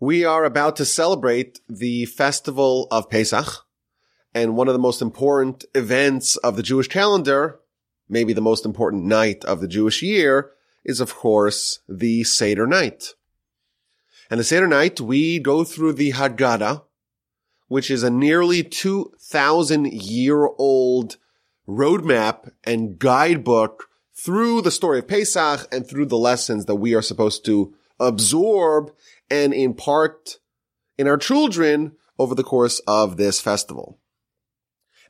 We are about to celebrate the festival of Pesach and one of the most important events of the Jewish calendar, maybe the most important night of the Jewish year, is of course the Seder night. And the Seder night, we go through the Haggadah, which is a nearly 2,000 year old roadmap and guidebook through the story of Pesach and through the lessons that we are supposed to absorb and impart in our children over the course of this festival.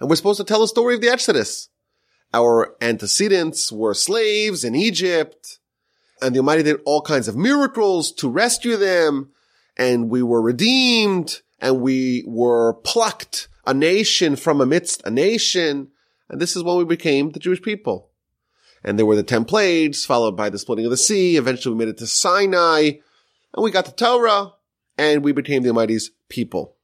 And we're supposed to tell the story of the Exodus. Our antecedents were slaves in Egypt, and the Almighty did all kinds of miracles to rescue them, and we were redeemed, and we were plucked a nation from amidst a nation, and this is when we became the Jewish people. And there were the ten plagues, followed by the splitting of the sea. Eventually we made it to Sinai, and we got the Torah, and we became the Almighty's people.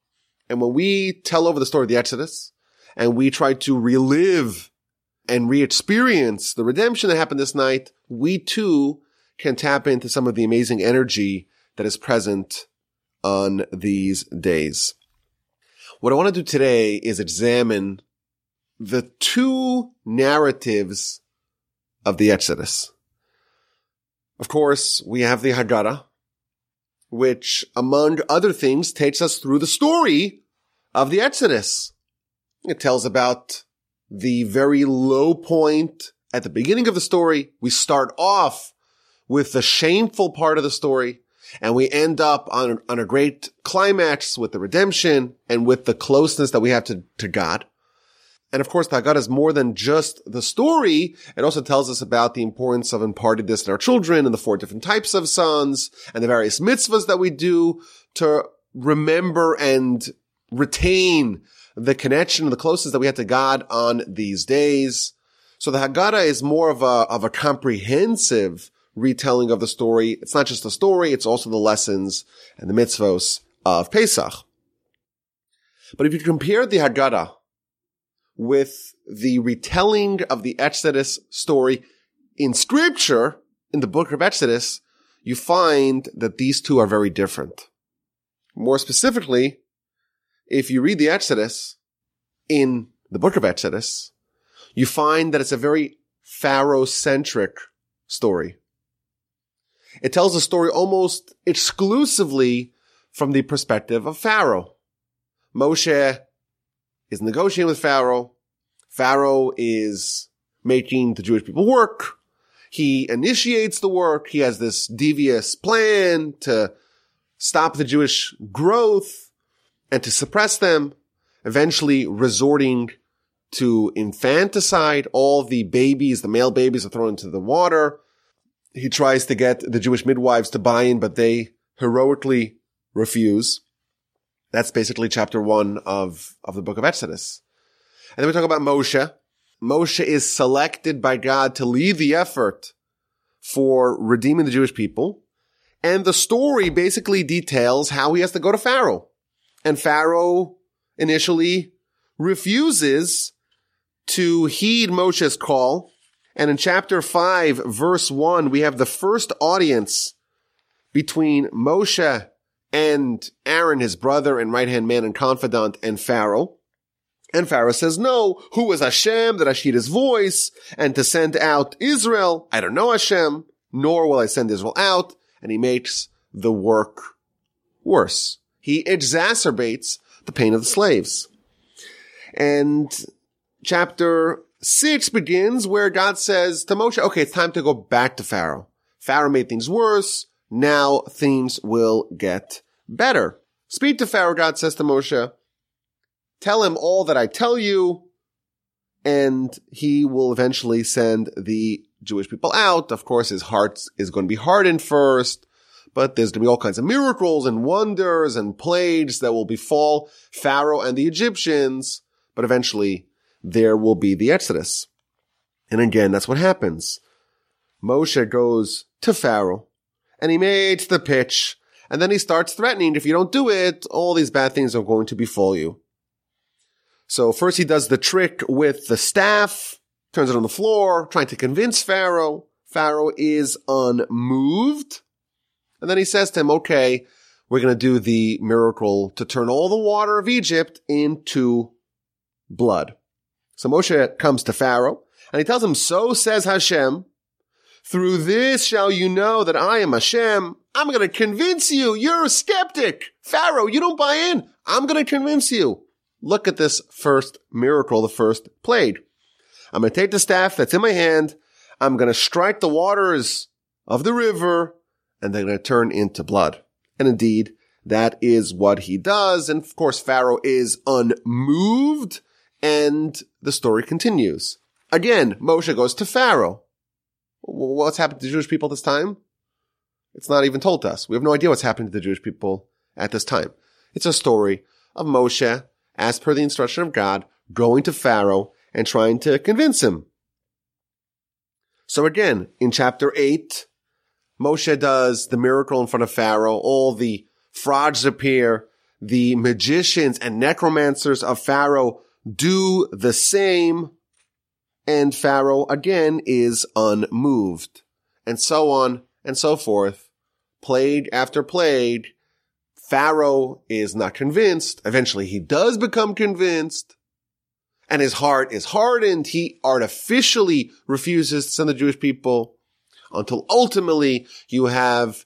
And when we tell over the story of the Exodus, and we try to relive and re-experience the redemption that happened this night, we too can tap into some of the amazing energy that is present on these days. What I want to do today is examine the two narratives of the Exodus. Of course, we have the Haggadah, which among other things takes us through the story of the Exodus. It tells about the very low point at the beginning of the story. We start off with the shameful part of the story and we end up on, on a great climax with the redemption and with the closeness that we have to, to God. And of course, the Haggadah is more than just the story. It also tells us about the importance of imparting this in our children and the four different types of sons and the various mitzvahs that we do to remember and retain the connection and the closeness that we have to God on these days. So the Haggadah is more of a, of a comprehensive retelling of the story. It's not just the story, it's also the lessons and the mitzvos of Pesach. But if you compare the Haggadah with the retelling of the Exodus story in scripture, in the book of Exodus, you find that these two are very different. More specifically, if you read the Exodus in the book of Exodus, you find that it's a very Pharaoh-centric story. It tells the story almost exclusively from the perspective of Pharaoh. Moshe is negotiating with Pharaoh. Pharaoh is making the Jewish people work. He initiates the work. He has this devious plan to stop the Jewish growth and to suppress them, eventually resorting to infanticide. All the babies, the male babies are thrown into the water. He tries to get the Jewish midwives to buy in, but they heroically refuse. That's basically chapter one of, of the book of Exodus. And then we talk about Moshe. Moshe is selected by God to lead the effort for redeeming the Jewish people. And the story basically details how he has to go to Pharaoh. And Pharaoh initially refuses to heed Moshe's call. And in chapter five, verse one, we have the first audience between Moshe and Aaron, his brother and right hand man and confidant, and Pharaoh. And Pharaoh says, no, who is Hashem that I should his voice and to send out Israel? I don't know Hashem, nor will I send Israel out. And he makes the work worse. He exacerbates the pain of the slaves. And chapter six begins where God says to Moshe, okay, it's time to go back to Pharaoh. Pharaoh made things worse. Now things will get better. Speak to Pharaoh, God says to Moshe. Tell him all that I tell you, and he will eventually send the Jewish people out. Of course, his heart is going to be hardened first, but there's going to be all kinds of miracles and wonders and plagues that will befall Pharaoh and the Egyptians, but eventually there will be the Exodus. And again, that's what happens. Moshe goes to Pharaoh and he makes the pitch and then he starts threatening, if you don't do it, all these bad things are going to befall you. So first he does the trick with the staff, turns it on the floor, trying to convince Pharaoh. Pharaoh is unmoved. And then he says to him, okay, we're going to do the miracle to turn all the water of Egypt into blood. So Moshe comes to Pharaoh and he tells him, so says Hashem, through this shall you know that I am Hashem. I'm going to convince you. You're a skeptic. Pharaoh, you don't buy in. I'm going to convince you. Look at this first miracle, the first plague. I'm going to take the staff that's in my hand. I'm going to strike the waters of the river and they're going to turn into blood. And indeed, that is what he does. And of course, Pharaoh is unmoved and the story continues. Again, Moshe goes to Pharaoh. What's happened to the Jewish people this time? It's not even told to us. We have no idea what's happened to the Jewish people at this time. It's a story of Moshe, as per the instruction of God, going to Pharaoh and trying to convince him. So again, in chapter 8, Moshe does the miracle in front of Pharaoh. All the frauds appear. The magicians and necromancers of Pharaoh do the same. And Pharaoh again is unmoved. And so on and so forth. Plague after plague. Pharaoh is not convinced. Eventually he does become convinced. And his heart is hardened. He artificially refuses to send the Jewish people until ultimately you have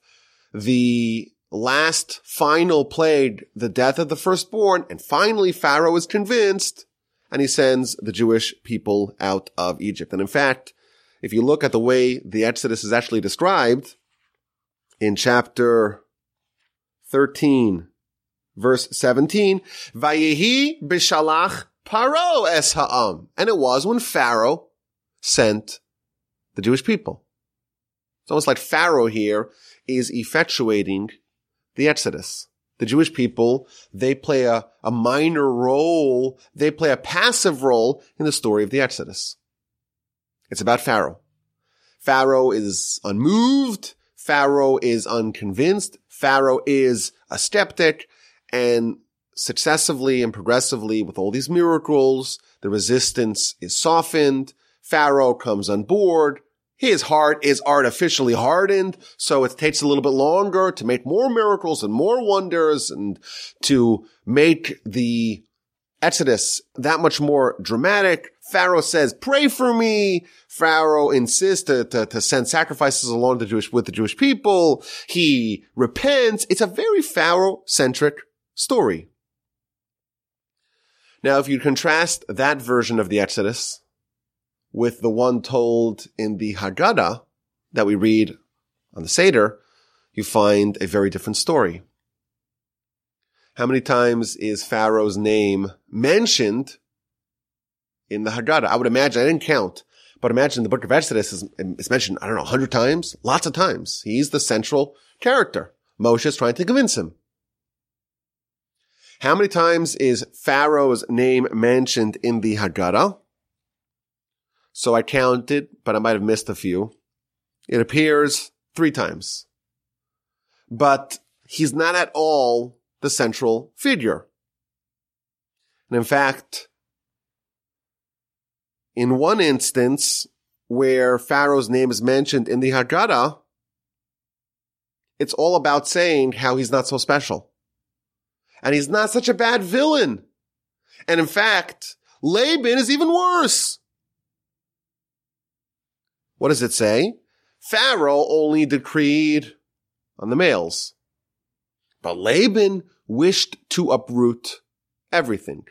the last final plague, the death of the firstborn. And finally Pharaoh is convinced and he sends the Jewish people out of Egypt. And in fact, if you look at the way the Exodus is actually described in chapter 13, verse 17, Vayehi bishalach paro es ha'am. And it was when Pharaoh sent the Jewish people. It's almost like Pharaoh here is effectuating the Exodus the Jewish people, they play a, a minor role, they play a passive role in the story of the Exodus. It's about Pharaoh. Pharaoh is unmoved. Pharaoh is unconvinced. Pharaoh is a skeptic and successively and progressively with all these miracles, the resistance is softened. Pharaoh comes on board his heart is artificially hardened, so it takes a little bit longer to make more miracles and more wonders and to make the Exodus that much more dramatic. Pharaoh says, pray for me. Pharaoh insists to, to, to send sacrifices along the Jewish, with the Jewish people. He repents. It's a very Pharaoh-centric story. Now, if you contrast that version of the Exodus with the one told in the Haggadah that we read on the Seder, you find a very different story. How many times is Pharaoh's name mentioned in the Haggadah? I would imagine, I didn't count, but imagine the book of Exodus is, is mentioned, I don't know, a hundred times? Lots of times. He's the central character. Moshe is trying to convince him. How many times is Pharaoh's name mentioned in the Haggadah? So I counted, but I might have missed a few. It appears three times. But he's not at all the central figure. And in fact, in one instance where Pharaoh's name is mentioned in the Haggadah, it's all about saying how he's not so special. And he's not such a bad villain. And in fact, Laban is even worse. What does it say? Pharaoh only decreed on the males. But Laban wished to uproot everything.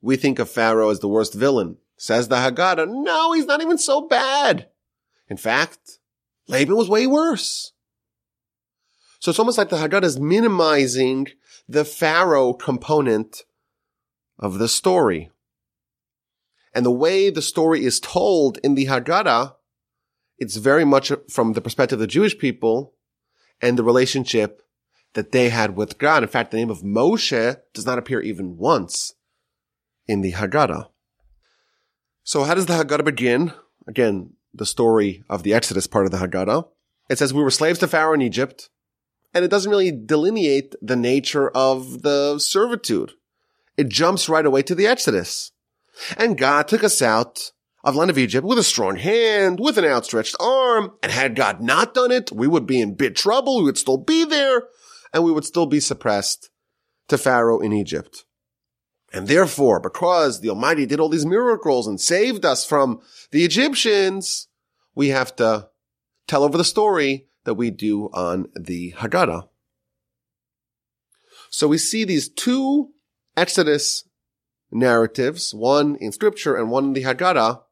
We think of Pharaoh as the worst villain. Says the Haggadah, no, he's not even so bad. In fact, Laban was way worse. So it's almost like the Haggadah is minimizing the Pharaoh component of the story. And the way the story is told in the Haggadah, it's very much from the perspective of the Jewish people and the relationship that they had with God. In fact, the name of Moshe does not appear even once in the Haggadah. So how does the Haggadah begin? Again, the story of the Exodus part of the Haggadah. It says we were slaves to Pharaoh in Egypt, and it doesn't really delineate the nature of the servitude. It jumps right away to the Exodus. And God took us out of land of Egypt with a strong hand, with an outstretched arm. And had God not done it, we would be in big trouble. We would still be there and we would still be suppressed to Pharaoh in Egypt. And therefore, because the Almighty did all these miracles and saved us from the Egyptians, we have to tell over the story that we do on the Haggadah. So we see these two Exodus narratives, one in scripture and one in the Haggadah.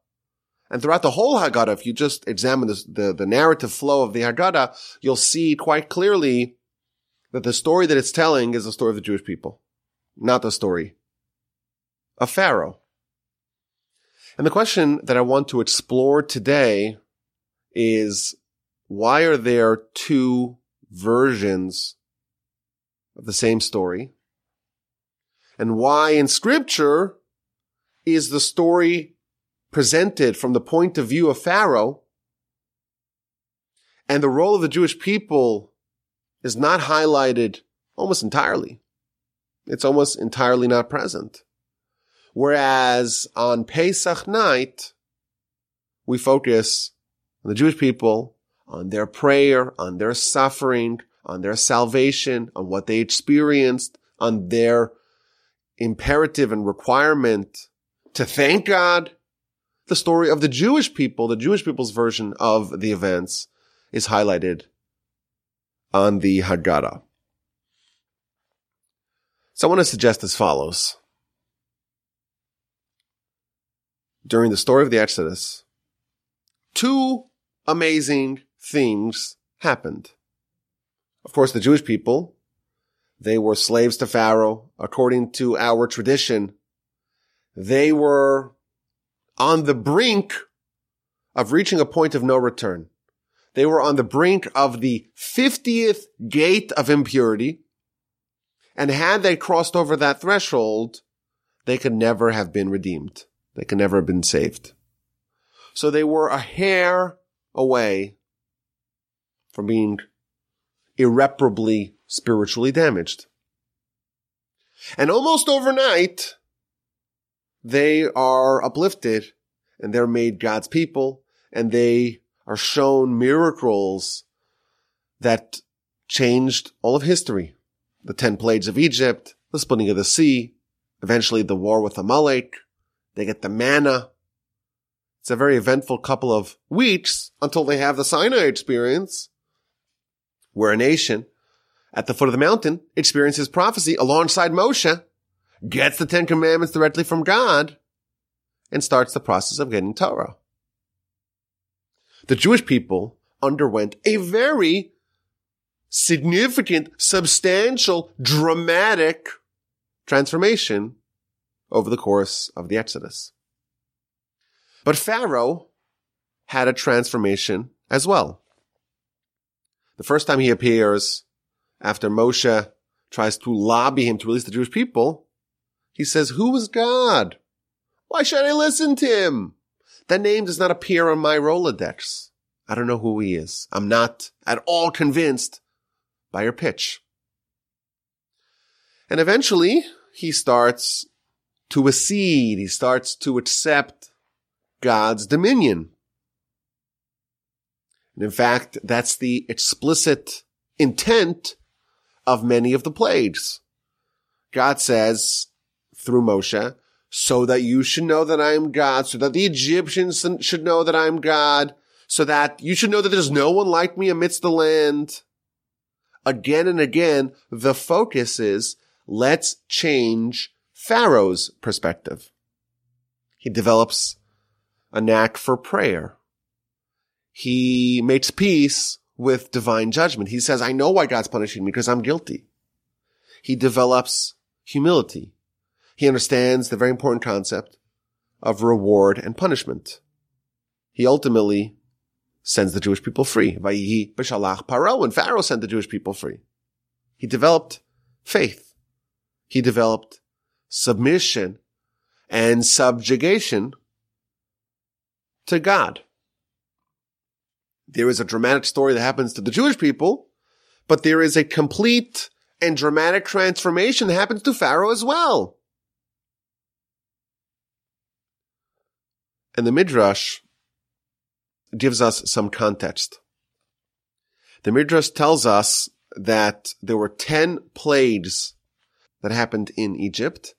And throughout the whole Haggadah, if you just examine this, the, the narrative flow of the Haggadah, you'll see quite clearly that the story that it's telling is the story of the Jewish people, not the story of Pharaoh. And the question that I want to explore today is why are there two versions of the same story? And why in scripture is the story presented from the point of view of Pharaoh and the role of the Jewish people is not highlighted almost entirely. It's almost entirely not present. Whereas on Pesach night, we focus on the Jewish people, on their prayer, on their suffering, on their salvation, on what they experienced, on their imperative and requirement to thank God. The story of the Jewish people, the Jewish people's version of the events is highlighted on the Haggadah. So I want to suggest as follows. During the story of the Exodus, two amazing things happened. Of course, the Jewish people, they were slaves to Pharaoh. According to our tradition, they were on the brink of reaching a point of no return. They were on the brink of the 50th gate of impurity. And had they crossed over that threshold, they could never have been redeemed. They could never have been saved. So they were a hair away from being irreparably spiritually damaged. And almost overnight, they are uplifted and they're made God's people and they are shown miracles that changed all of history. The 10 plagues of Egypt, the splitting of the sea, eventually the war with Amalek. They get the manna. It's a very eventful couple of weeks until they have the Sinai experience where a nation at the foot of the mountain experiences prophecy alongside Moshe, gets the Ten Commandments directly from God, and starts the process of getting Torah the Jewish people underwent a very significant, substantial, dramatic transformation over the course of the Exodus. But Pharaoh had a transformation as well. The first time he appears after Moshe tries to lobby him to release the Jewish people, he says, who is God? Why should I listen to him? That name does not appear on my Rolodex. I don't know who he is. I'm not at all convinced by your pitch. And eventually he starts to accede. He starts to accept God's dominion. And in fact, that's the explicit intent of many of the plagues. God says through Moshe, so that you should know that I am God, so that the Egyptians should know that I am God, so that you should know that there's no one like me amidst the land. Again and again, the focus is let's change Pharaoh's perspective. He develops a knack for prayer. He makes peace with divine judgment. He says, I know why God's punishing me because I'm guilty. He develops humility. He understands the very important concept of reward and punishment. He ultimately sends the Jewish people free. B'shalach paro, when Pharaoh sent the Jewish people free. He developed faith. He developed submission and subjugation to God. There is a dramatic story that happens to the Jewish people, but there is a complete and dramatic transformation that happens to Pharaoh as well. And the Midrash gives us some context. The Midrash tells us that there were 10 plagues that happened in Egypt.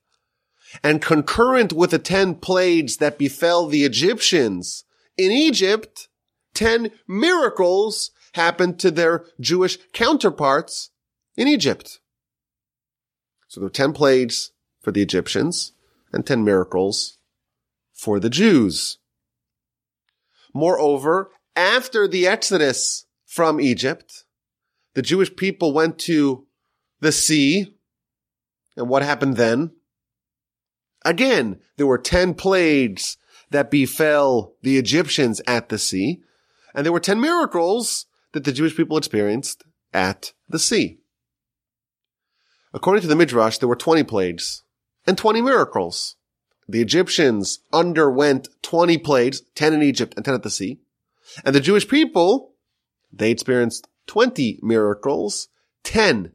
And concurrent with the 10 plagues that befell the Egyptians in Egypt, 10 miracles happened to their Jewish counterparts in Egypt. So there were 10 plagues for the Egyptians and 10 miracles for the Jews. Moreover, after the Exodus from Egypt, the Jewish people went to the sea. And what happened then? Again, there were 10 plagues that befell the Egyptians at the sea. And there were 10 miracles that the Jewish people experienced at the sea. According to the Midrash, there were 20 plagues and 20 miracles. The Egyptians underwent 20 plagues, 10 in Egypt and 10 at the sea. And the Jewish people, they experienced 20 miracles, 10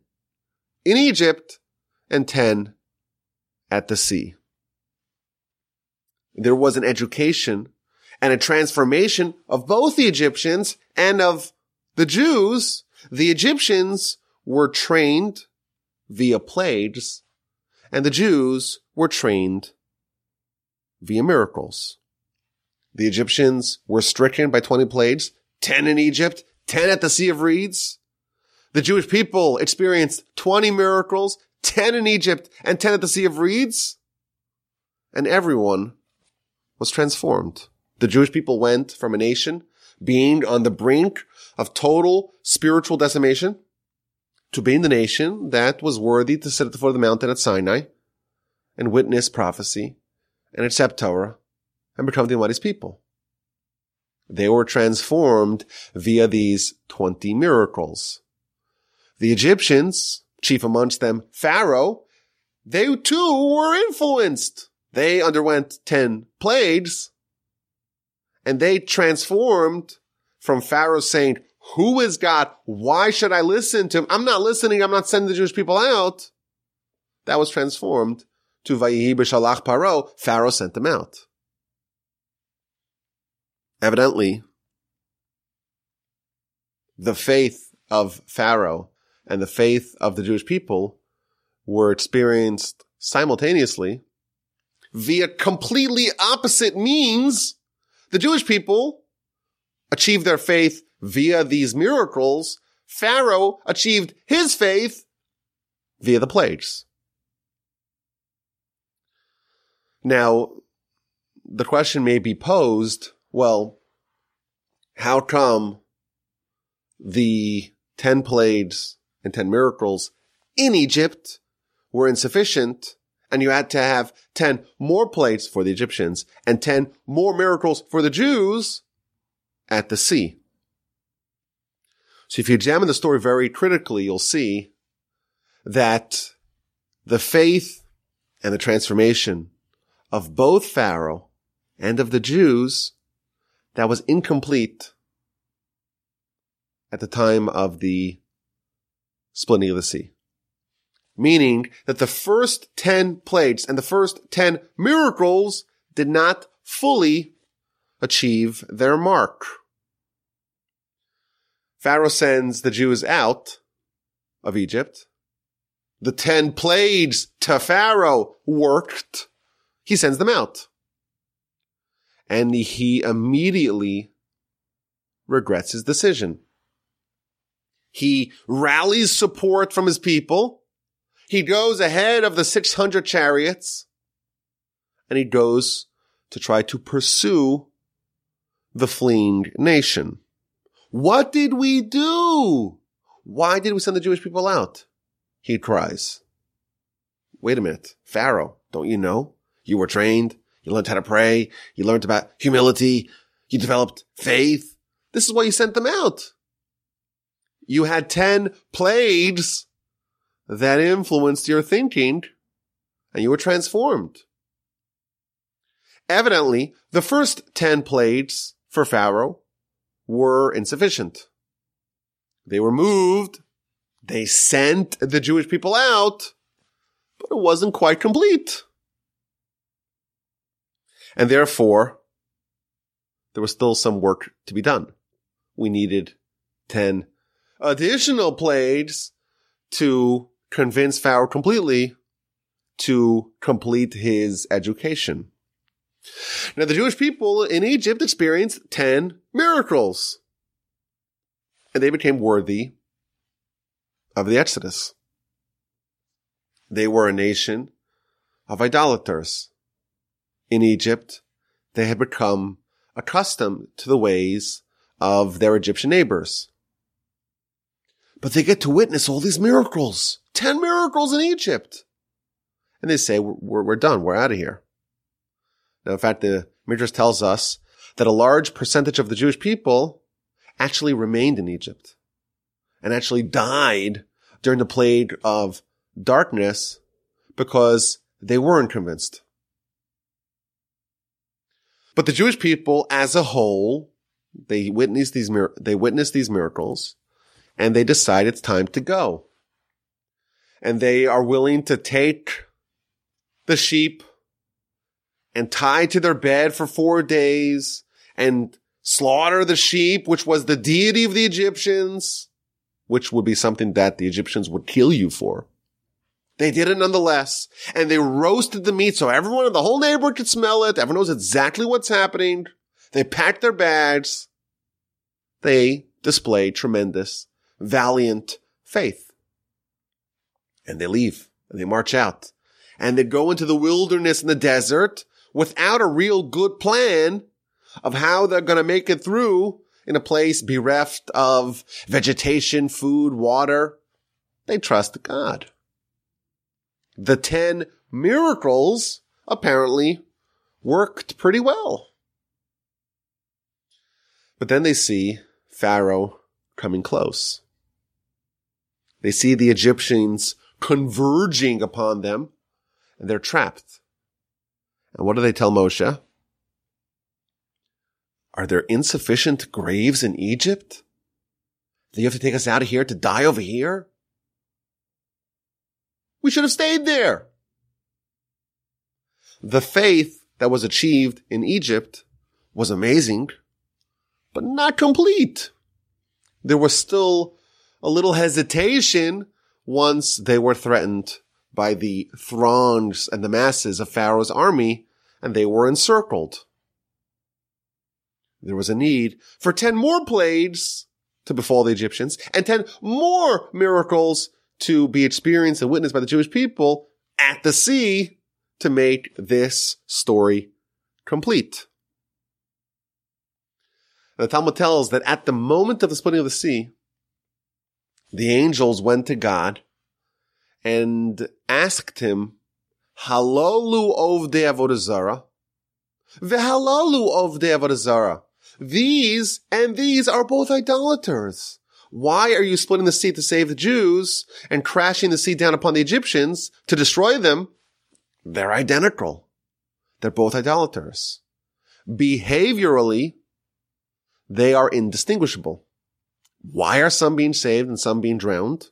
in Egypt and 10 at the sea. There was an education and a transformation of both the Egyptians and of the Jews. The Egyptians were trained via plagues and the Jews were trained via miracles. The Egyptians were stricken by 20 plagues, 10 in Egypt, 10 at the Sea of Reeds. The Jewish people experienced 20 miracles, 10 in Egypt and 10 at the Sea of Reeds. And everyone was transformed. The Jewish people went from a nation being on the brink of total spiritual decimation to being the nation that was worthy to sit at the foot of the mountain at Sinai and witness prophecy and accept Torah and become the Almighty's people. They were transformed via these 20 miracles. The Egyptians, chief amongst them Pharaoh, they too were influenced. They underwent 10 plagues and they transformed from Pharaoh saying, who is God? Why should I listen to him? I'm not listening. I'm not sending the Jewish people out. That was transformed to Vayihi b'shalach paro. Pharaoh sent them out. Evidently, the faith of Pharaoh and the faith of the Jewish people were experienced simultaneously via completely opposite means. The Jewish people achieved their faith via these miracles. Pharaoh achieved his faith via the plagues. Now, the question may be posed, well, how come the 10 plagues and 10 miracles in Egypt were insufficient and you had to have 10 more plagues for the Egyptians and 10 more miracles for the Jews at the sea? So if you examine the story very critically, you'll see that the faith and the transformation of both Pharaoh and of the Jews that was incomplete at the time of the splitting of the sea. Meaning that the first 10 plagues and the first 10 miracles did not fully achieve their mark. Pharaoh sends the Jews out of Egypt. The 10 plagues to Pharaoh worked. He sends them out. And he immediately regrets his decision. He rallies support from his people. He goes ahead of the 600 chariots and he goes to try to pursue the fleeing nation. What did we do? Why did we send the Jewish people out? He cries. Wait a minute. Pharaoh, don't you know? You were trained. You learned how to pray. You learned about humility. You developed faith. This is why you sent them out. You had 10 plagues that influenced your thinking and you were transformed. Evidently, the first 10 plagues for Pharaoh were insufficient. They were moved. They sent the Jewish people out, but it wasn't quite complete. And therefore, there was still some work to be done. We needed 10 additional plagues to convince Pharaoh completely to complete his education. Now, the Jewish people in Egypt experienced 10 miracles, and they became worthy of the Exodus. They were a nation of idolaters. In Egypt, they had become accustomed to the ways of their Egyptian neighbors. But they get to witness all these miracles. Ten miracles in Egypt. And they say, we're, we're done. We're out of here. Now, in fact, the Midrash tells us that a large percentage of the Jewish people actually remained in Egypt and actually died during the plague of darkness because they weren't convinced. But the Jewish people as a whole, they witnessed these, they witnessed these miracles and they decide it's time to go. And they are willing to take the sheep and tie to their bed for four days and slaughter the sheep, which was the deity of the Egyptians, which would be something that the Egyptians would kill you for. They did it nonetheless, and they roasted the meat so everyone in the whole neighborhood could smell it. Everyone knows exactly what's happening. They packed their bags. They displayed tremendous, valiant faith. And they leave, and they march out, and they go into the wilderness and the desert without a real good plan of how they're going to make it through in a place bereft of vegetation, food, water. They trust God. The 10 miracles apparently worked pretty well. But then they see Pharaoh coming close. They see the Egyptians converging upon them and they're trapped. And what do they tell Moshe? Are there insufficient graves in Egypt? Do you have to take us out of here to die over here? We should have stayed there. The faith that was achieved in Egypt was amazing, but not complete. There was still a little hesitation once they were threatened by the throngs and the masses of Pharaoh's army and they were encircled. There was a need for 10 more plagues to befall the Egyptians and 10 more miracles to be experienced and witnessed by the Jewish people at the sea to make this story complete. The Talmud tells that at the moment of the splitting of the sea, the angels went to God and asked him, Halalu ovdei avodazara, vehalalu ovdei avodazara. These and these are both idolaters. Why are you splitting the sea to save the Jews and crashing the sea down upon the Egyptians to destroy them? They're identical. They're both idolaters. Behaviorally, they are indistinguishable. Why are some being saved and some being drowned?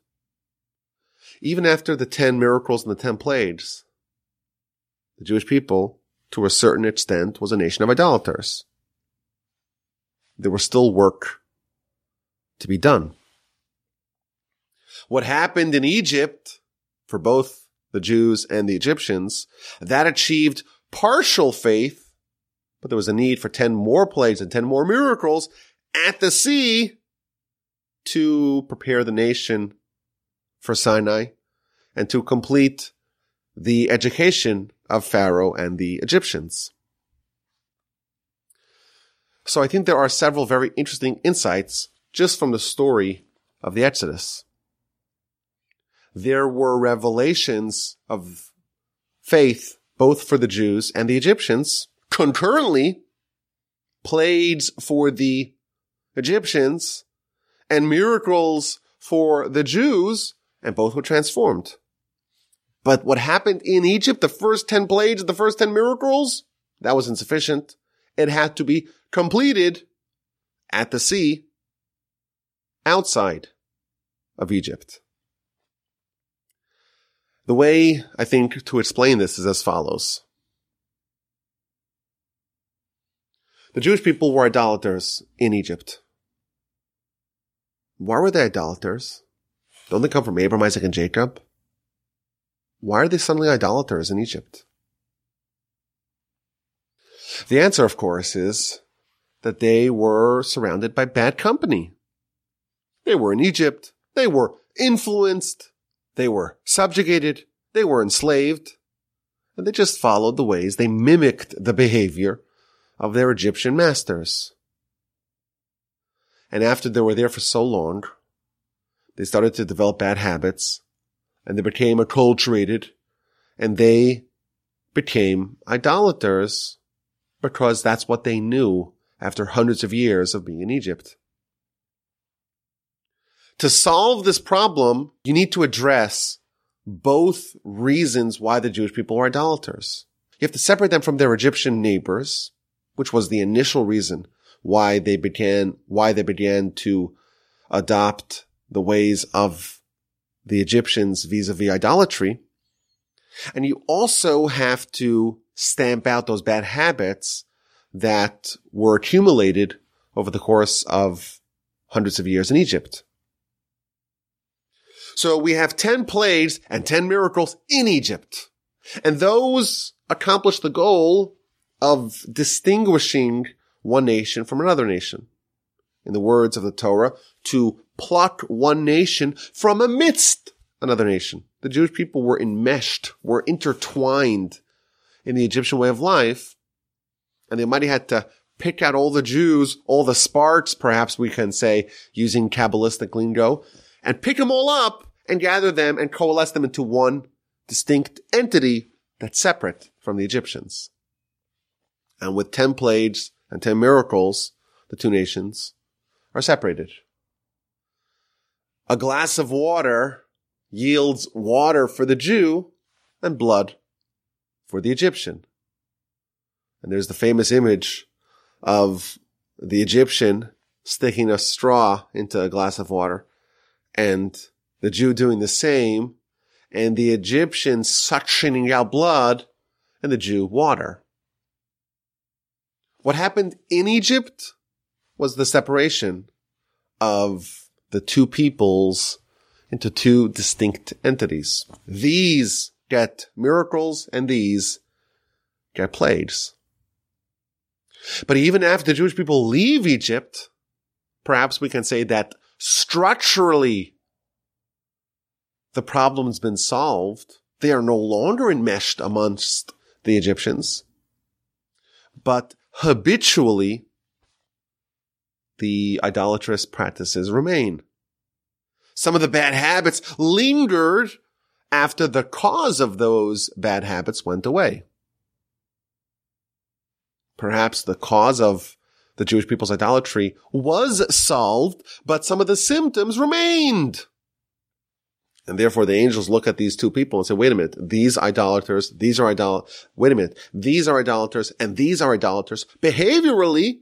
Even after the 10 miracles and the 10 plagues, the Jewish people, to a certain extent, was a nation of idolaters. There was still work to be done. What happened in Egypt for both the Jews and the Egyptians, that achieved partial faith, but there was a need for 10 more plagues and 10 more miracles at the sea to prepare the nation for Sinai and to complete the education of Pharaoh and the Egyptians. So I think there are several very interesting insights just from the story of the Exodus. There were revelations of faith both for the Jews and the Egyptians concurrently, plagues for the Egyptians and miracles for the Jews, and both were transformed. But what happened in Egypt, the first 10 plagues, the first 10 miracles, that was insufficient. It had to be completed at the sea outside of Egypt. The way I think to explain this is as follows. The Jewish people were idolaters in Egypt. Why were they idolaters? Don't they come from Abraham, Isaac, and Jacob? Why are they suddenly idolaters in Egypt? The answer, of course, is that they were surrounded by bad company. They were in Egypt. They were influenced. They were subjugated. They were enslaved. And they just followed the ways. They mimicked the behavior of their Egyptian masters. And after they were there for so long, they started to develop bad habits and they became acculturated and they became idolaters because that's what they knew after hundreds of years of being in Egypt. To solve this problem, you need to address both reasons why the Jewish people were idolaters. You have to separate them from their Egyptian neighbors, which was the initial reason why they began, why they began to adopt the ways of the Egyptians vis-a-vis idolatry. And you also have to stamp out those bad habits that were accumulated over the course of hundreds of years in Egypt. So we have 10 plagues and 10 miracles in Egypt. And those accomplish the goal of distinguishing one nation from another nation. In the words of the Torah, to pluck one nation from amidst another nation. The Jewish people were enmeshed, were intertwined in the Egyptian way of life. And the Almighty had to pick out all the Jews, all the sparks, perhaps we can say, using Kabbalistic lingo, and pick them all up and gather them and coalesce them into one distinct entity that's separate from the Egyptians. And with 10 plagues and 10 miracles, the two nations are separated. A glass of water yields water for the Jew and blood for the Egyptian. And there's the famous image of the Egyptian sticking a straw into a glass of water and the Jew doing the same and the Egyptian suctioning out blood and the Jew water. What happened in Egypt was the separation of the two peoples into two distinct entities. These get miracles and these get plagues. But even after the Jewish people leave Egypt, perhaps we can say that structurally the problem's been solved. They are no longer enmeshed amongst the Egyptians, but habitually the idolatrous practices remain. Some of the bad habits lingered after the cause of those bad habits went away. Perhaps the cause of the Jewish people's idolatry was solved, but some of the symptoms remained. And therefore the angels look at these two people and say, wait a minute, these idolaters, these are idolaters, wait a minute, these are idolaters and these are idolaters. Behaviorally,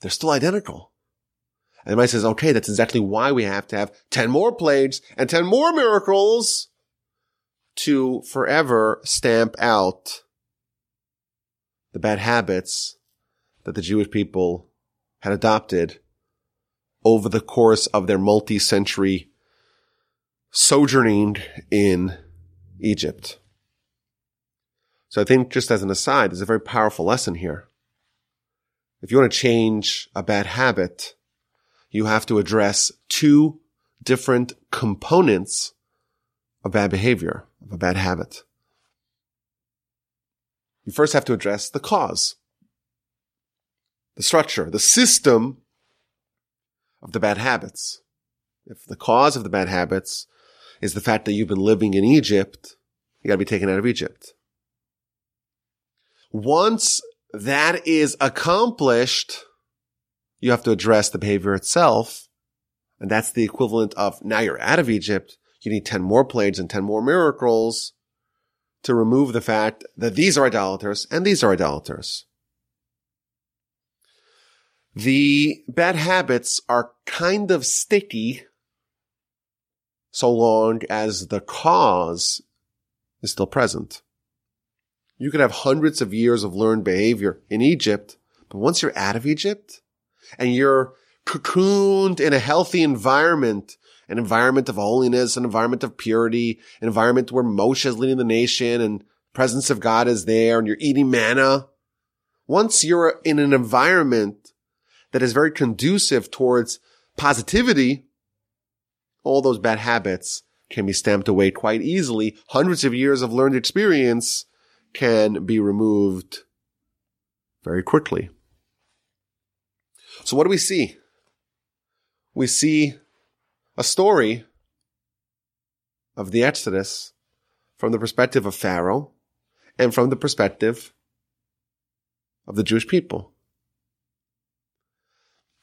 they're still identical. And man says, okay, that's exactly why we have to have 10 more plagues and 10 more miracles to forever stamp out the bad habits that the Jewish people had adopted over the course of their multi-century sojourning in Egypt. So I think just as an aside, there's a very powerful lesson here. If you want to change a bad habit, you have to address two different components of bad behavior, of a bad habit. You first have to address the cause, the structure, the system of the bad habits. If the cause of the bad habits is the fact that you've been living in Egypt, you gotta be taken out of Egypt. Once that is accomplished, you have to address the behavior itself. And that's the equivalent of now you're out of Egypt. You need 10 more plagues and 10 more miracles to remove the fact that these are idolaters and these are idolaters. The bad habits are kind of sticky so long as the cause is still present. You could have hundreds of years of learned behavior in Egypt, But once you're out of Egypt and you're cocooned in a healthy environment, an environment of holiness, an environment of purity, an environment where Moshe is leading the nation and presence of God is there and you're eating manna. Once you're in an environment that is very conducive towards positivity, all those bad habits can be stamped away quite easily. Hundreds of years of learned experience can be removed very quickly. So what do we see? We see a story of the Exodus from the perspective of Pharaoh and from the perspective of the Jewish people.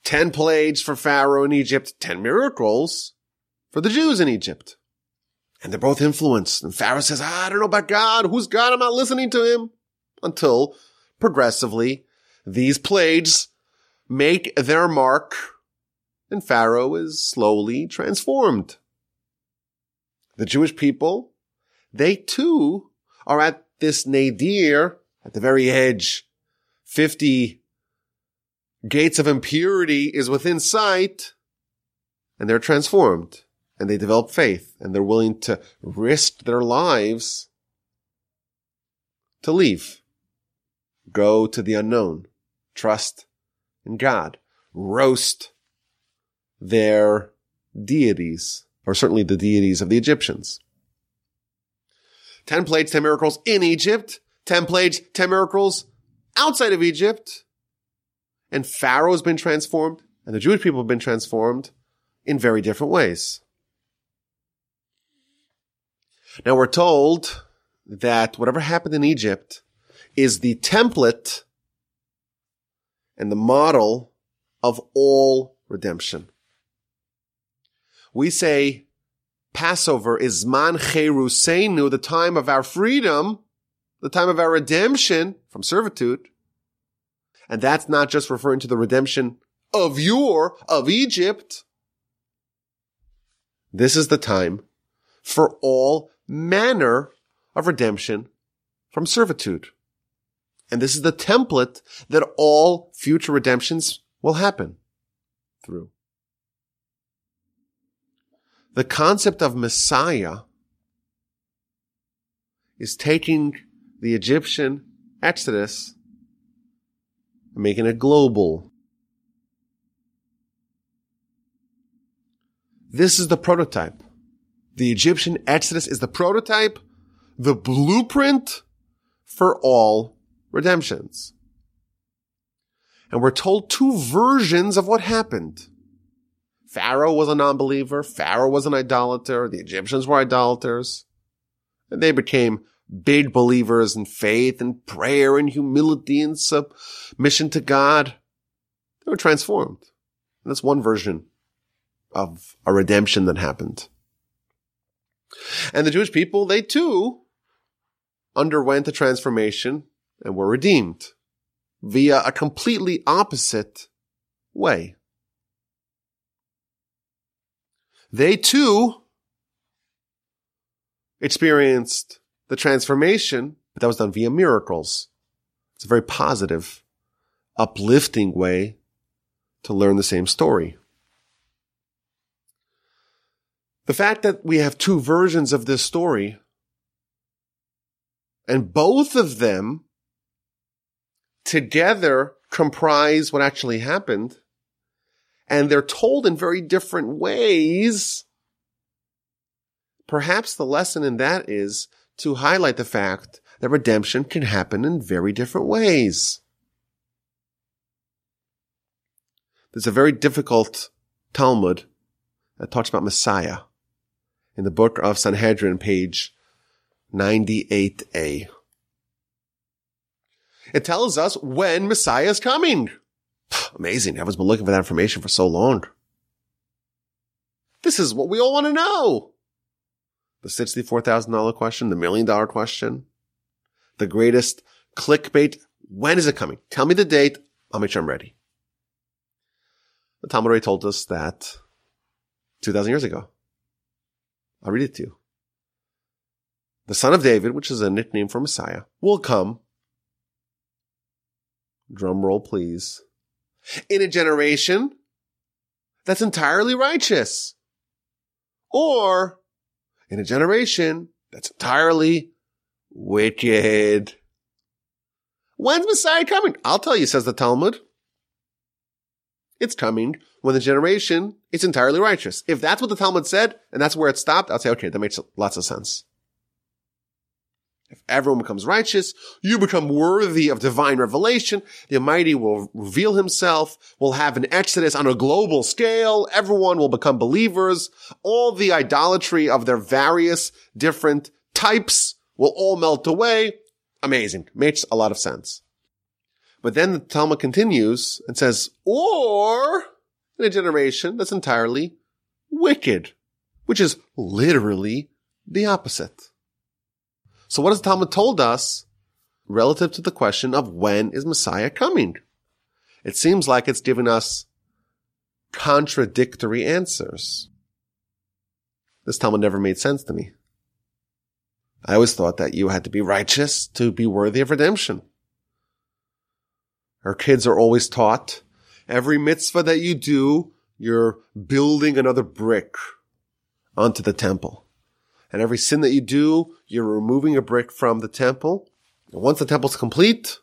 Ten plagues for Pharaoh in Egypt, ten miracles for the Jews in Egypt. And they're both influenced. And Pharaoh says, ah, I don't know about God. Who's God? I'm not listening to him. Until progressively these plagues make their mark and Pharaoh is slowly transformed. The Jewish people, they too are at this nadir at the very edge. 50 gates of impurity is within sight and they're transformed and they develop faith and they're willing to risk their lives to leave, go to the unknown, trust in God, roast their deities, or certainly the deities of the Egyptians. 10 plagues, 10 miracles in Egypt, 10 plagues, 10 miracles outside of Egypt. And Pharaoh has been transformed and the Jewish people have been transformed in very different ways. Now we're told that whatever happened in Egypt is the template and the model of all redemption. We say Passover is Man Cherusenu, the time of our freedom, the time of our redemption from servitude. And that's not just referring to the redemption of your, of Egypt. This is the time for all manner of redemption from servitude. And this is the template that all future redemptions will happen through. The concept of Messiah is taking the Egyptian Exodus and making it global. This is the prototype. The Egyptian Exodus is the prototype, the blueprint for all redemptions. And we're told two versions of what happened. Pharaoh was a non-believer. Pharaoh was an idolater. The Egyptians were idolaters. And they became big believers in faith and prayer and humility and submission to God. They were transformed. And that's one version of a redemption that happened. And the Jewish people, they too underwent a transformation and were redeemed via a completely opposite way. They too experienced the transformation, but that was done via miracles. It's a very positive, uplifting way to learn the same story. The fact that we have two versions of this story and both of them together comprise what actually happened and they're told in very different ways. Perhaps the lesson in that is to highlight the fact that redemption can happen in very different ways. There's a very difficult Talmud that talks about Messiah in the book of Sanhedrin, page 98a. It tells us when Messiah is coming. Amazing. Everyone's been looking for that information for so long. This is what we all want to know. The $64,000 question, the million dollar question, the greatest clickbait. When is it coming? Tell me the date. I'll make sure I'm ready. The Talmud already told us that 2,000 years ago. I'll read it to you. The son of David, which is a nickname for Messiah, will come drum roll please, in a generation that's entirely righteous. Or in a generation that's entirely wicked. When's Messiah coming? I'll tell you, says the Talmud. It's coming when the generation is entirely righteous. If that's what the Talmud said, and that's where it stopped, I'll say, okay, that makes lots of sense. If everyone becomes righteous, you become worthy of divine revelation. The Almighty will reveal himself. We'll have an exodus on a global scale. Everyone will become believers. All the idolatry of their various different types will all melt away. Amazing. Makes a lot of sense. But then the Talmud continues and says, or in a generation that's entirely wicked, which is literally the opposite. So what has the Talmud told us relative to the question of when is Messiah coming? It seems like it's giving us contradictory answers. This Talmud never made sense to me. I always thought that you had to be righteous to be worthy of redemption. Our kids are always taught every mitzvah that you do, you're building another brick onto the temple. And every sin that you do, you're removing a brick from the temple. And once the temple's complete,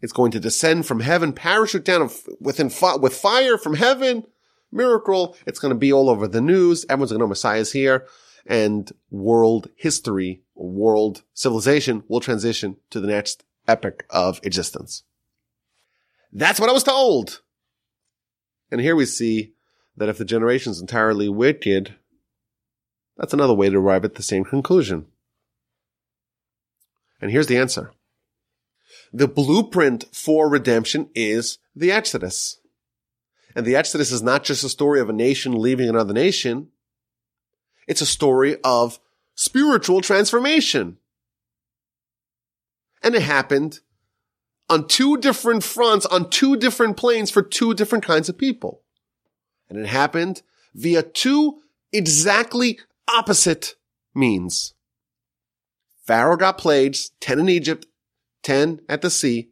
it's going to descend from heaven, parachute down within with fire from heaven. Miracle. It's going to be all over the news. Everyone's going to know Messiah's here and world history, world civilization will transition to the next epoch of existence. That's what I was told. And here we see that if the generation is entirely wicked, that's another way to arrive at the same conclusion. And here's the answer. The blueprint for redemption is the Exodus. And the Exodus is not just a story of a nation leaving another nation. It's a story of spiritual transformation. And it happened on two different fronts, on two different planes for two different kinds of people. And it happened via two exactly opposite means. Pharaoh got plagues, 10 in Egypt, 10 at the sea,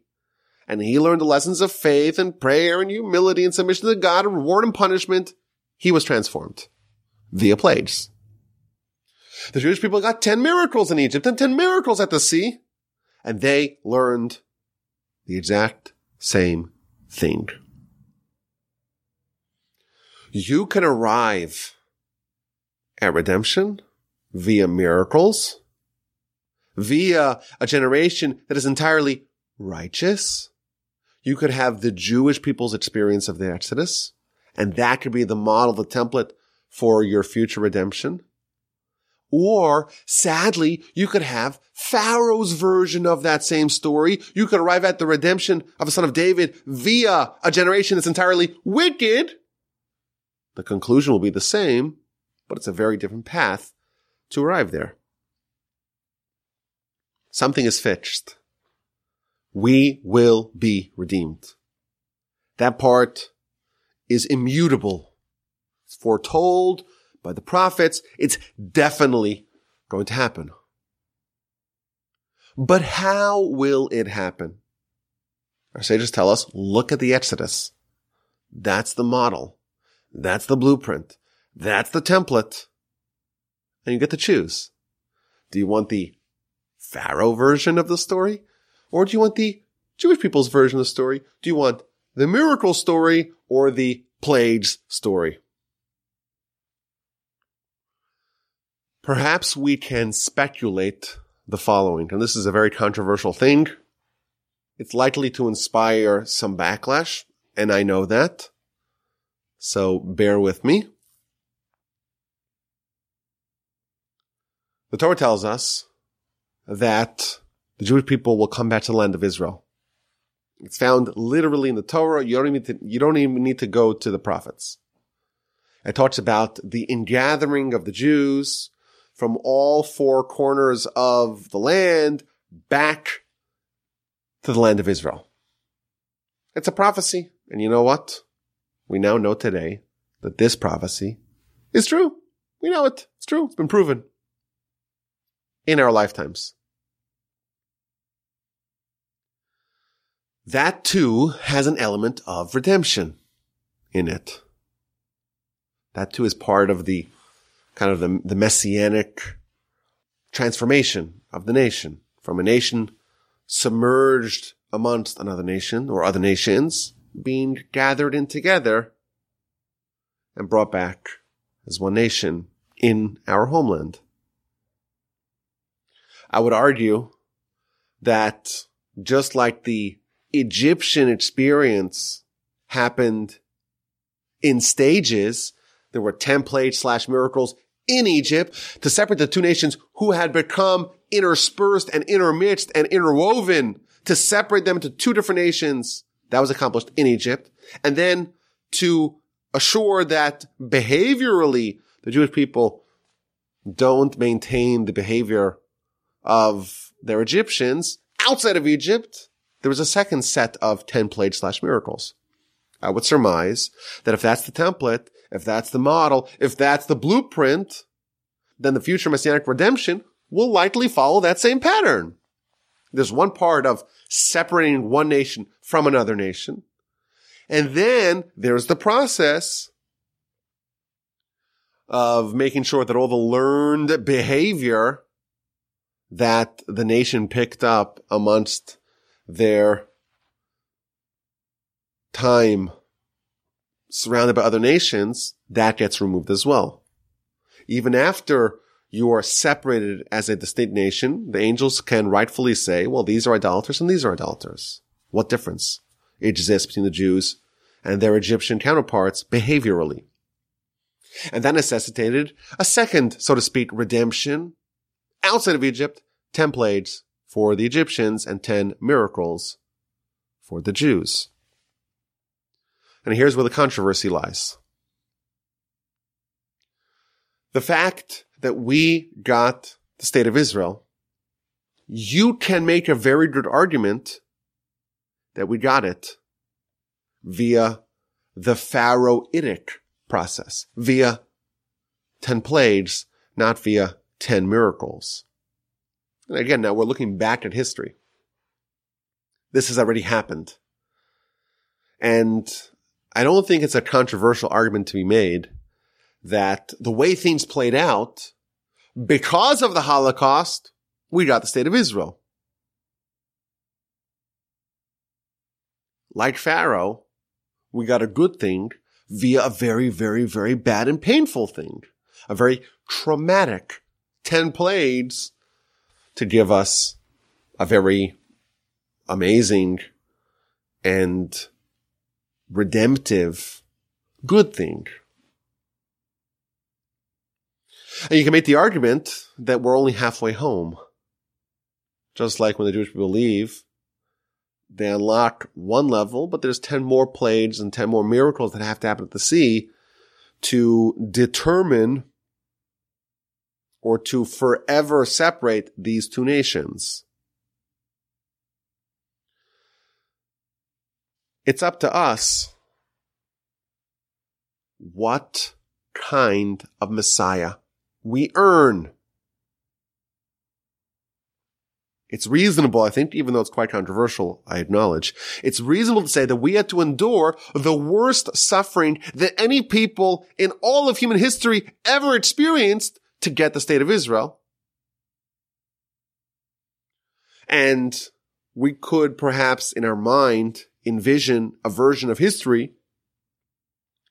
and he learned the lessons of faith and prayer and humility and submission to God and reward and punishment. He was transformed via plagues. The Jewish people got 10 miracles in Egypt and 10 miracles at the sea, and they learned the exact same thing. You can arrive at redemption via miracles, via a generation that is entirely righteous. You could have the Jewish people's experience of the Exodus, and that could be the model, the template for your future redemption. Or sadly, you could have Pharaoh's version of that same story. You could arrive at the redemption of a son of David via a generation that's entirely wicked. The conclusion will be the same, but it's a very different path to arrive there. Something is fixed. We will be redeemed. That part is immutable. It's foretold by the prophets. It's definitely going to happen. But how will it happen? Our sages tell us, look at the Exodus. That's the model. That's the blueprint. That's the template. And you get to choose. Do you want the Pharaoh version of the story? Or do you want the Jewish people's version of the story? Do you want the miracle story or the plagues story? Perhaps we can speculate the following, and this is a very controversial thing. It's likely to inspire some backlash, and I know that. So bear with me. The Torah tells us that the Jewish people will come back to the land of Israel. It's found literally in the Torah. You don't even, to, you don't even need to go to the prophets. It talks about the ingathering of the Jews from all four corners of the land back to the land of Israel. It's a prophecy. And you know what? We now know today that this prophecy is true. We know it. It's true. It's been proven in our lifetimes. that too has an element of redemption in it. That too is part of the kind of the, the messianic transformation of the nation from a nation submerged amongst another nation or other nations being gathered in together and brought back as one nation in our homeland. I would argue that just like the Egyptian experience happened in stages, there were templates slash miracles in Egypt to separate the two nations who had become interspersed and intermixed and interwoven to separate them into two different nations. That was accomplished in Egypt. And then to assure that behaviorally the Jewish people don't maintain the behavior of their Egyptians outside of Egypt, there was a second set of 10 plague slash miracles. I would surmise that if that's the template, if that's the model, if that's the blueprint, then the future messianic redemption will likely follow that same pattern. There's one part of separating one nation from another nation. And then there's the process of making sure that all the learned behavior that the nation picked up amongst their time surrounded by other nations, that gets removed as well. Even after you are separated as a distinct nation, the angels can rightfully say, well, these are idolaters and these are idolaters. What difference exists between the Jews and their Egyptian counterparts behaviorally? And that necessitated a second, so to speak, redemption outside of Egypt, 10 plagues for the Egyptians and 10 miracles for the Jews. And here's where the controversy lies. The fact that we got the state of Israel, you can make a very good argument that we got it via the Pharaohitic process, via 10 plagues, not via 10 miracles. And again, now we're looking back at history. This has already happened. And I don't think it's a controversial argument to be made that the way things played out, because of the Holocaust, we got the state of Israel. Like Pharaoh, we got a good thing via a very, very, very bad and painful thing. A very traumatic 10 plagues to give us a very amazing and redemptive good thing. And you can make the argument that we're only halfway home. Just like when the Jewish people leave, they unlock one level, but there's 10 more plagues and 10 more miracles that have to happen at the sea to determine or to forever separate these two nations. It's up to us what kind of Messiah we earn. It's reasonable, I think, even though it's quite controversial, I acknowledge. It's reasonable to say that we had to endure the worst suffering that any people in all of human history ever experienced to get the state of Israel. And we could perhaps in our mind envision a version of history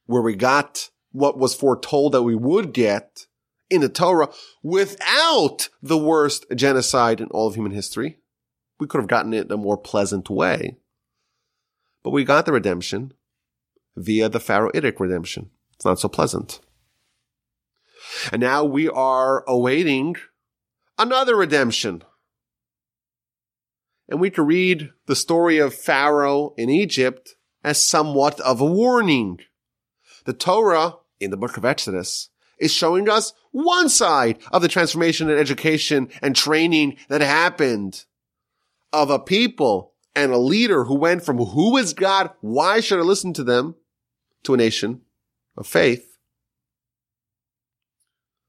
where we got what was foretold that we would get in the Torah without the worst genocide in all of human history. We could have gotten it in a more pleasant way. But we got the redemption via the Pharaohitic redemption. It's not so pleasant. And now we are awaiting another redemption. And we can read the story of Pharaoh in Egypt as somewhat of a warning. The Torah in the book of Exodus is showing us one side of the transformation and education and training that happened of a people and a leader who went from who is God? Why should I listen to them to a nation of faith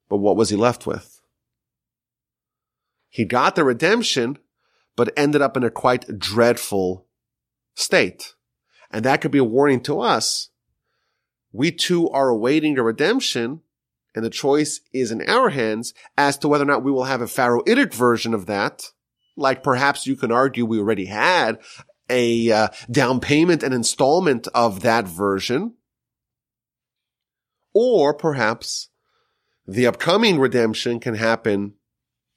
but what was he left with? He got the redemption, but ended up in a quite dreadful state. And that could be a warning to us. We too are awaiting the redemption and the choice is in our hands as to whether or not we will have a Pharaohitic version of that. Like perhaps you can argue we already had a uh, down payment and installment of that version. Or perhaps the upcoming redemption can happen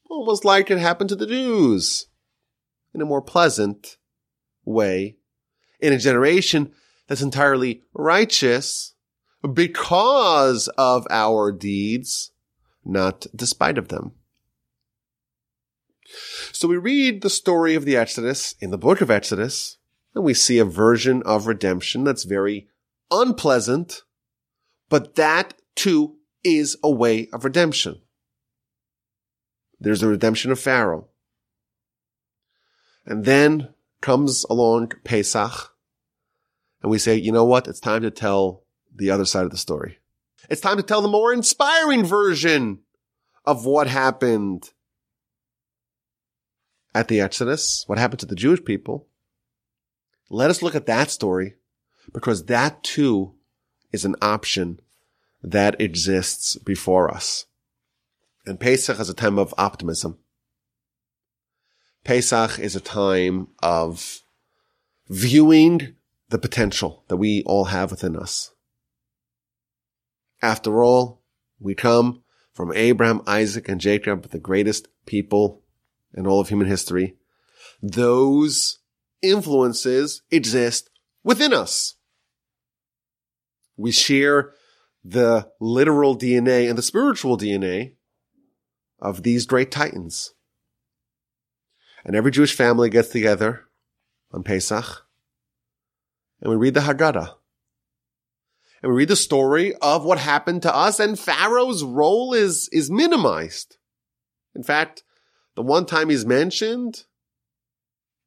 almost like it happened to the Jews in a more pleasant way in a generation that's entirely righteous because of our deeds, not despite of them. So we read the story of the Exodus in the book of Exodus, and we see a version of redemption that's very unpleasant, but that too is a way of redemption. There's the redemption of Pharaoh. And then comes along Pesach, and we say, you know what? It's time to tell the other side of the story. It's time to tell the more inspiring version of what happened at the Exodus, what happened to the Jewish people. Let us look at that story because that too is an option that exists before us. And Pesach is a time of optimism. Pesach is a time of viewing the potential that we all have within us. After all, we come from Abraham, Isaac, and Jacob, the greatest people in all of human history. Those influences exist within us. We share the literal DNA and the spiritual DNA of these great titans. And every Jewish family gets together on Pesach and we read the Haggadah. And we read the story of what happened to us and Pharaoh's role is, is minimized. In fact, the one time he's mentioned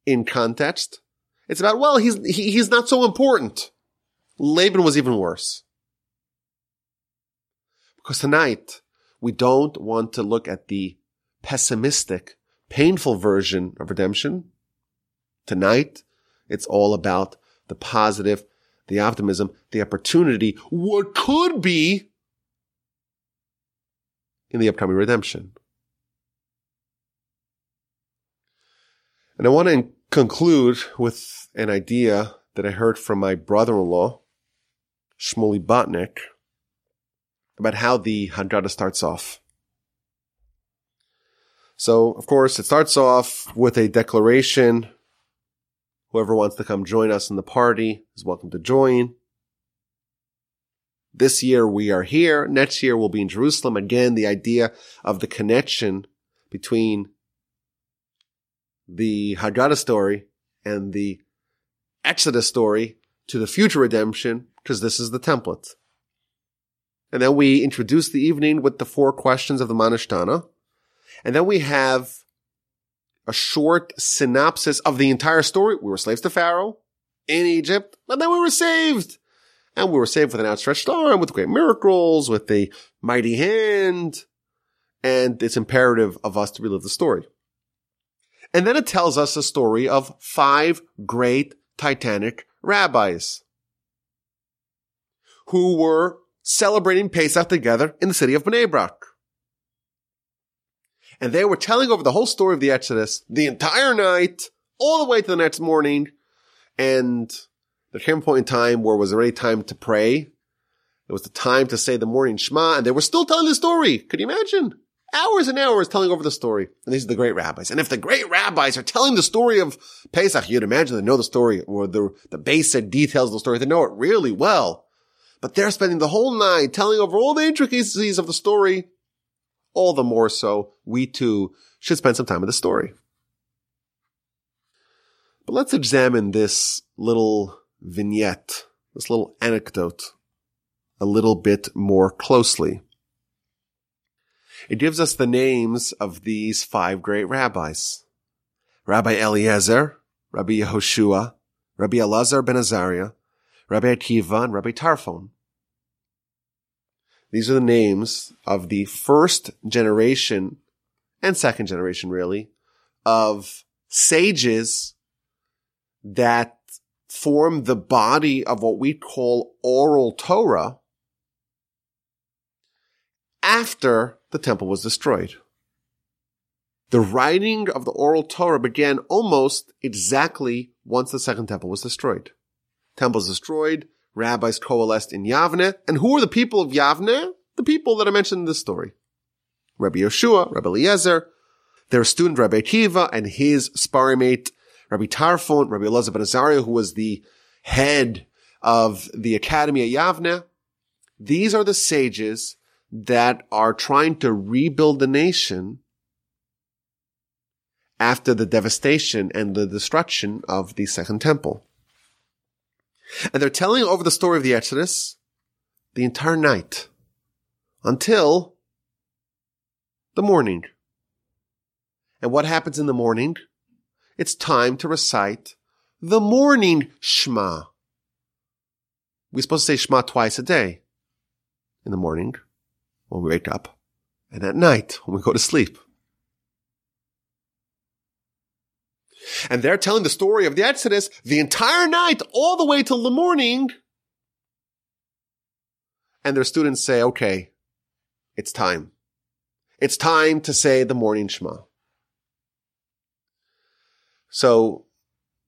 in context, it's about, well, he's, he, he's not so important. Laban was even worse. Because tonight, we don't want to look at the pessimistic, painful version of redemption. Tonight, it's all about the positive, the optimism, the opportunity, what could be in the upcoming redemption. And I want to conclude with an idea that I heard from my brother-in-law, Shmuley Botnick, about how the Haggadah starts off. So, of course, it starts off with a declaration Whoever wants to come join us in the party is welcome to join. This year we are here. Next year we'll be in Jerusalem. Again, the idea of the connection between the Haggadah story and the Exodus story to the future redemption, because this is the template. And then we introduce the evening with the four questions of the Manishtana. And then we have a short synopsis of the entire story. We were slaves to Pharaoh in Egypt, but then we were saved. And we were saved with an outstretched arm, with great miracles, with a mighty hand. And it's imperative of us to relive the story. And then it tells us a story of five great Titanic rabbis who were celebrating Pesach together in the city of Bnei Brak. And they were telling over the whole story of the Exodus the entire night, all the way to the next morning. And there came a point in time where it was already time to pray. It was the time to say the morning Shema, and they were still telling the story. Could you imagine? Hours and hours telling over the story. And these are the great rabbis. And if the great rabbis are telling the story of Pesach, you'd imagine they know the story or the, the basic details of the story. They know it really well. But they're spending the whole night telling over all the intricacies of the story all the more so we too should spend some time with the story. But let's examine this little vignette, this little anecdote a little bit more closely. It gives us the names of these five great rabbis. Rabbi Eliezer, Rabbi Yehoshua, Rabbi Elazar ben Azariah, Rabbi Akiva, and Rabbi Tarfon. These are the names of the first generation and second generation, really, of sages that form the body of what we call oral Torah after the temple was destroyed. The writing of the oral Torah began almost exactly once the second temple was destroyed. Temple was destroyed, rabbis coalesced in Yavne, and who are the people of Yavne? The people that I mentioned in this story. Rabbi Yeshua, Rabbi Eliezer, their student Rabbi Akiva, and his sparring mate Rabbi Tarfon, Rabbi Elazar ben Azariah, who was the head of the academy at Yavne. These are the sages that are trying to rebuild the nation after the devastation and the destruction of the second temple. And they're telling over the story of the Exodus the entire night until the morning. And what happens in the morning? It's time to recite the morning Shema. We're supposed to say Shema twice a day. In the morning, when we wake up, and at night, when we go to sleep. And they're telling the story of the Exodus the entire night, all the way till the morning. And their students say, okay, it's time. It's time to say the morning Shema. So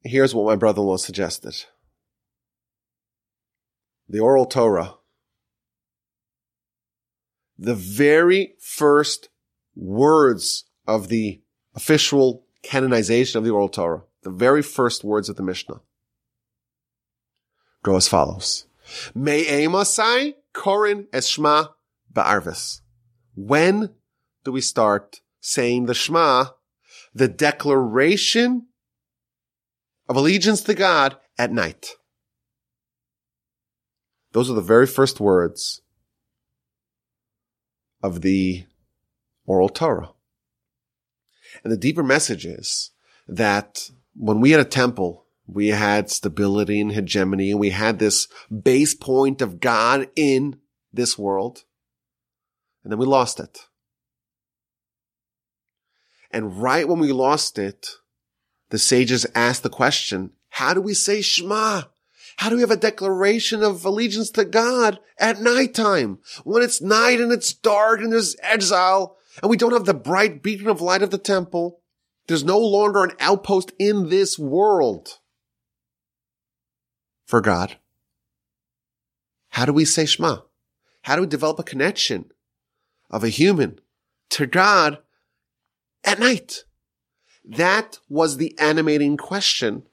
here's what my brother-in-law suggested. The oral Torah. The very first words of the official canonization of the oral Torah. The very first words of the Mishnah. Go as follows. Me'emasai korin esma ba'arvis. When do we start saying the Shema, the declaration of allegiance to God at night. Those are the very first words of the oral Torah. And the deeper message is that when we had a temple, we had stability and hegemony and we had this base point of God in this world. And then we lost it. And right when we lost it, the sages asked the question, how do we say Shema? How do we have a declaration of allegiance to God at nighttime when it's night and it's dark and there's exile and we don't have the bright beacon of light of the temple? There's no longer an outpost in this world for God. How do we say Shema? How do we develop a connection of a human to God at night? That was the animating question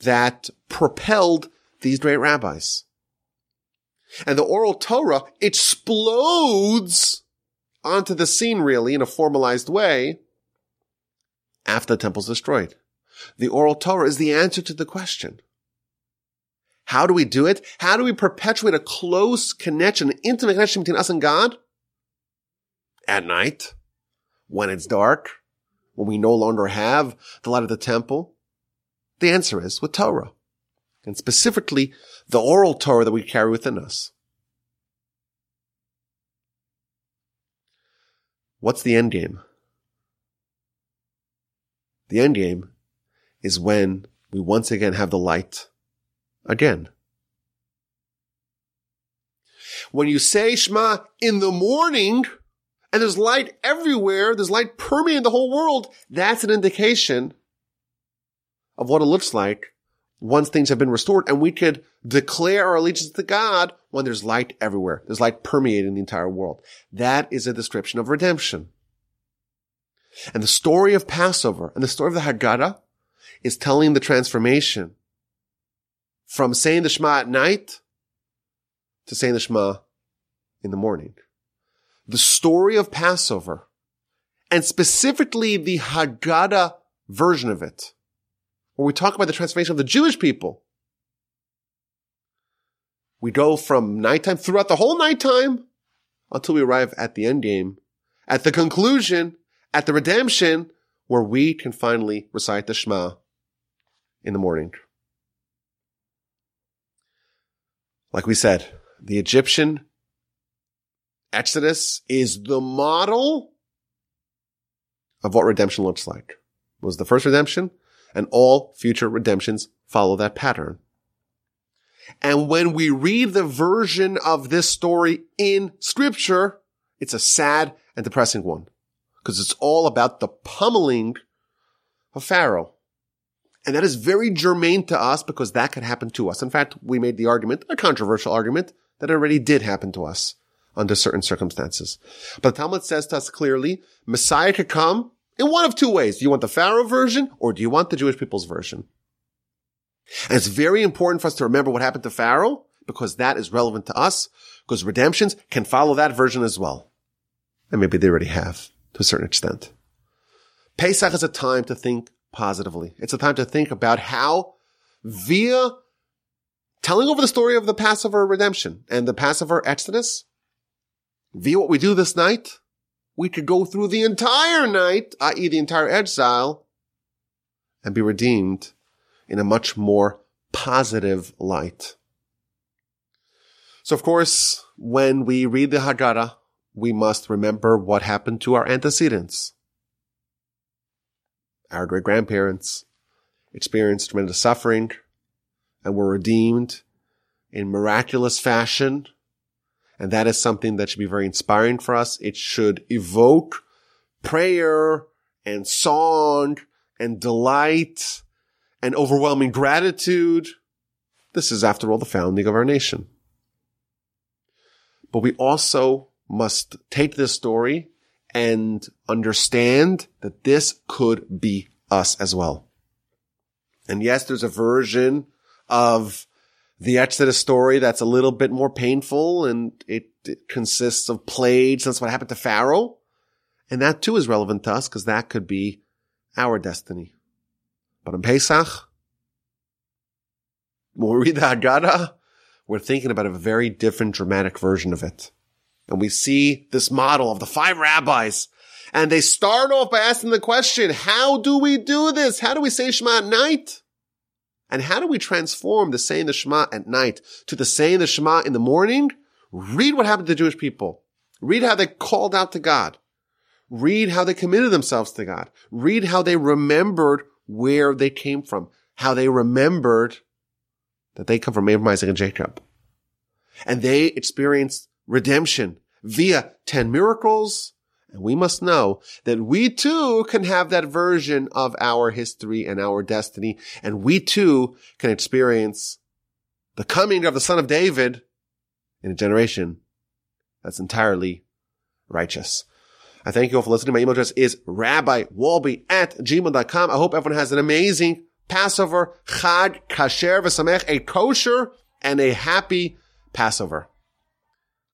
that propelled these great rabbis. And the oral Torah explodes onto the scene really in a formalized way after the temple's destroyed. The oral Torah is the answer to the question. How do we do it? How do we perpetuate a close connection, an intimate connection between us and God? At night, when it's dark, when we no longer have the light of the temple? The answer is with Torah. And specifically, the oral Torah that we carry within us. What's the end game? The end game is when we once again have the light again. When you say Shema in the morning, and there's light everywhere, there's light permeating the whole world, that's an indication of what it looks like once things have been restored. And we could declare our allegiance to God when there's light everywhere. There's light permeating the entire world. That is a description of redemption. And the story of Passover and the story of the Haggadah is telling the transformation from saying the Shema at night to saying the Shema in the morning the story of Passover and specifically the Haggadah version of it, where we talk about the transformation of the Jewish people. We go from nighttime throughout the whole nighttime until we arrive at the end game, at the conclusion, at the redemption, where we can finally recite the Shema in the morning. Like we said, the Egyptian Exodus is the model of what redemption looks like. It was the first redemption and all future redemptions follow that pattern. And when we read the version of this story in scripture, it's a sad and depressing one because it's all about the pummeling of Pharaoh. And that is very germane to us because that could happen to us. In fact, we made the argument, a controversial argument, that already did happen to us under certain circumstances. But the Talmud says to us clearly, Messiah could come in one of two ways. Do you want the Pharaoh version or do you want the Jewish people's version? And it's very important for us to remember what happened to Pharaoh because that is relevant to us because redemptions can follow that version as well. And maybe they already have to a certain extent. Pesach is a time to think positively. It's a time to think about how via telling over the story of the Passover redemption and the Passover Exodus, via what we do this night, we could go through the entire night, i.e. the entire exile, and be redeemed in a much more positive light. So of course, when we read the Haggadah, we must remember what happened to our antecedents. Our great grandparents experienced tremendous suffering and were redeemed in miraculous fashion. And that is something that should be very inspiring for us. It should evoke prayer and song and delight and overwhelming gratitude. This is, after all, the founding of our nation. But we also must take this story and understand that this could be us as well. And yes, there's a version of the Exodus story that's a little bit more painful and it, it consists of plagues. That's what happened to Pharaoh. And that too is relevant to us because that could be our destiny. But in Pesach, when we read the Haggadah, we're thinking about a very different dramatic version of it. And we see this model of the five rabbis. And they start off by asking the question, how do we do this? How do we say Shema at night? And how do we transform the saying the Shema at night to the saying the Shema in the morning? Read what happened to the Jewish people. Read how they called out to God. Read how they committed themselves to God. Read how they remembered where they came from, how they remembered that they come from Abraham, Isaac, and Jacob. And they experienced redemption via 10 miracles. And we must know that we too can have that version of our history and our destiny. And we too can experience the coming of the son of David in a generation that's entirely righteous. I thank you all for listening. My email address is rabbiwolbe at gmail.com. I hope everyone has an amazing Passover, Chag, Kasher, V'Samech, a kosher and a happy Passover.